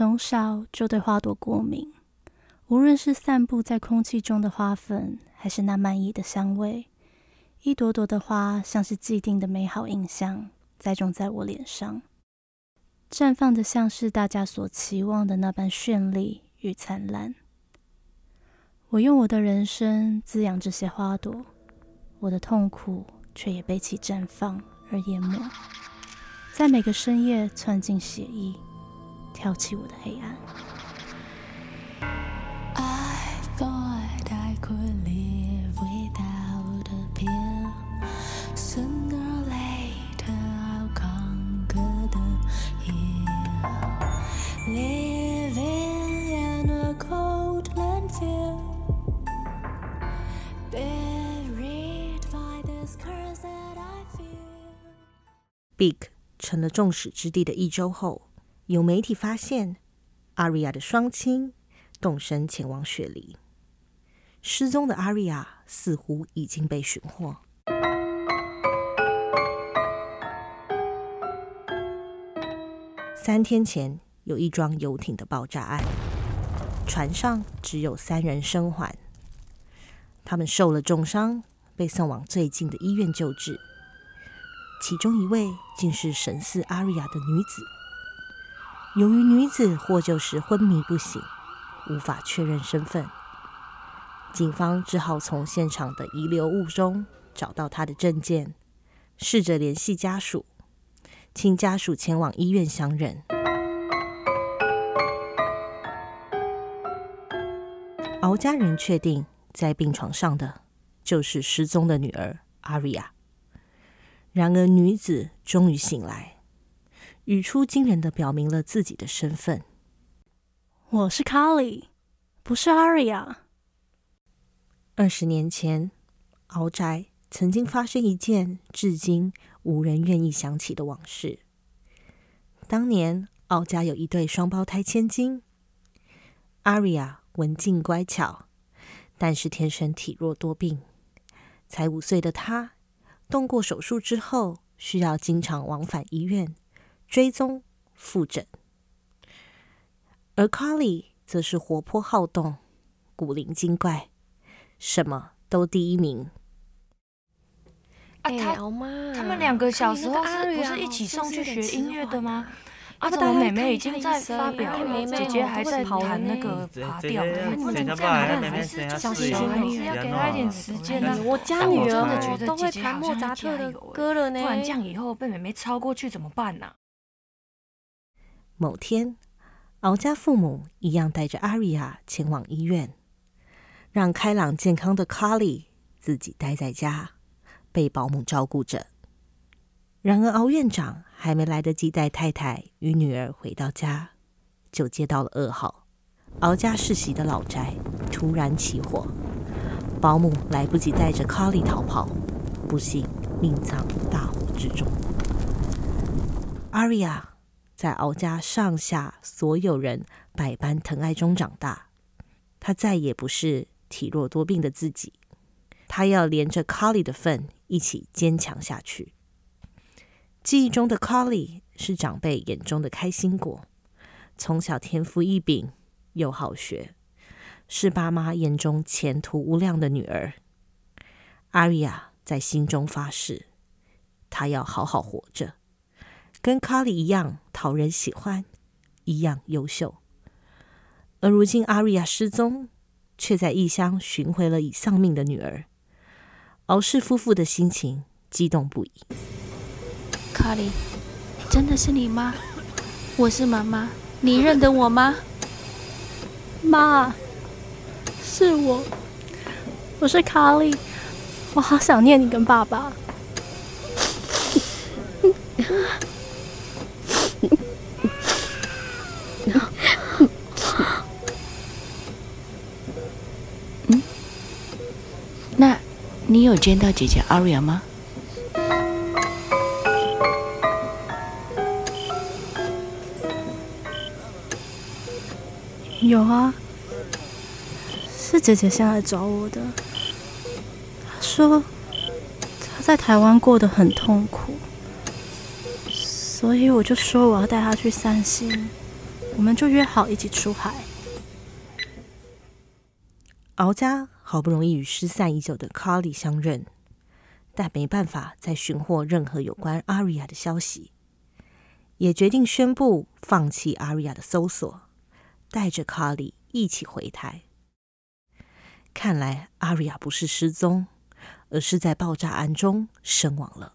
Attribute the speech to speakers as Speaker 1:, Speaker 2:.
Speaker 1: 从小就对花朵过敏，无论是散布在空气中的花粉，还是那满意的香味，一朵朵的花像是既定的美好印象，栽种在我脸上，绽放的像是大家所期望的那般绚丽与灿烂。我用我的人生滋养这些花朵，我的痛苦却也被其绽放而淹没，在每个深夜窜进血液。挑起我的黑暗。
Speaker 2: Big 成了众矢之的的一周后。有媒体发现，阿瑞亚的双亲动身前往雪梨，失踪的阿瑞亚似乎已经被寻获。三天前，有一桩游艇的爆炸案，船上只有三人生还，他们受了重伤，被送往最近的医院救治，其中一位竟是神似阿瑞亚的女子。由于女子获救时昏迷不醒，无法确认身份，警方只好从现场的遗留物中找到她的证件，试着联系家属，请家属前往医院相认。敖家人确定，在病床上的就是失踪的女儿阿瑞亚。然而，女子终于醒来。语出惊人的表明了自己的身份：“
Speaker 1: 我是卡莉，不是阿瑞亚。”
Speaker 2: 二十年前，敖宅曾经发生一件至今无人愿意想起的往事。当年，敖家有一对双胞胎千金，阿瑞亚文静乖巧，但是天生体弱多病。才五岁的她，动过手术之后，需要经常往返医院。追踪复诊，而 Carly 则是活泼好动、古灵精怪，什么都第一名。
Speaker 3: 啊，他他们两个小时候是不是一起送去学音乐的吗？啊，怎么妹妹已经在发表了，姐姐还在弹那个爬调？你们怎么这样？还是小心你要给她一点时间呢？
Speaker 4: 我家女儿都会弹莫扎特的歌了呢，
Speaker 3: 不然这样以后被妹妹超过去怎么办呢？
Speaker 2: 某天，敖家父母一样带着阿瑞亚前往医院，让开朗健康的卡莉自己待在家，被保姆照顾着。然而，敖院长还没来得及带太太与女儿回到家，就接到了噩耗：敖家世袭的老宅突然起火，保姆来不及带着卡莉逃跑，不幸命丧大火之中。阿瑞亚。在敖家上下所有人百般疼爱中长大，他再也不是体弱多病的自己，他要连着 Colly 的份一起坚强下去。记忆中的 Colly 是长辈眼中的开心果，从小天赋异禀又好学，是爸妈眼中前途无量的女儿。阿瑞亚在心中发誓，她要好好活着。跟卡里一样讨人喜欢，一样优秀。而如今阿瑞亚失踪，却在异乡寻回了已丧命的女儿。敖氏夫妇的心情激动不已。
Speaker 4: 卡里，真的是你吗？我是妈妈，你认得我吗？
Speaker 1: 妈，是我，我是卡里，我好想念你跟爸爸。
Speaker 4: 那你有见到姐姐阿瑞亚吗？
Speaker 1: 有啊，是姐姐先来找我的。她说她在台湾过得很痛苦，所以我就说我要带他去散心，我们就约好一起出海。
Speaker 2: 敖家好不容易与失散已久的卡里相认，但没办法再寻获任何有关阿瑞亚的消息，也决定宣布放弃阿瑞亚的搜索，带着卡里一起回台。看来阿瑞亚不是失踪，而是在爆炸案中身亡了。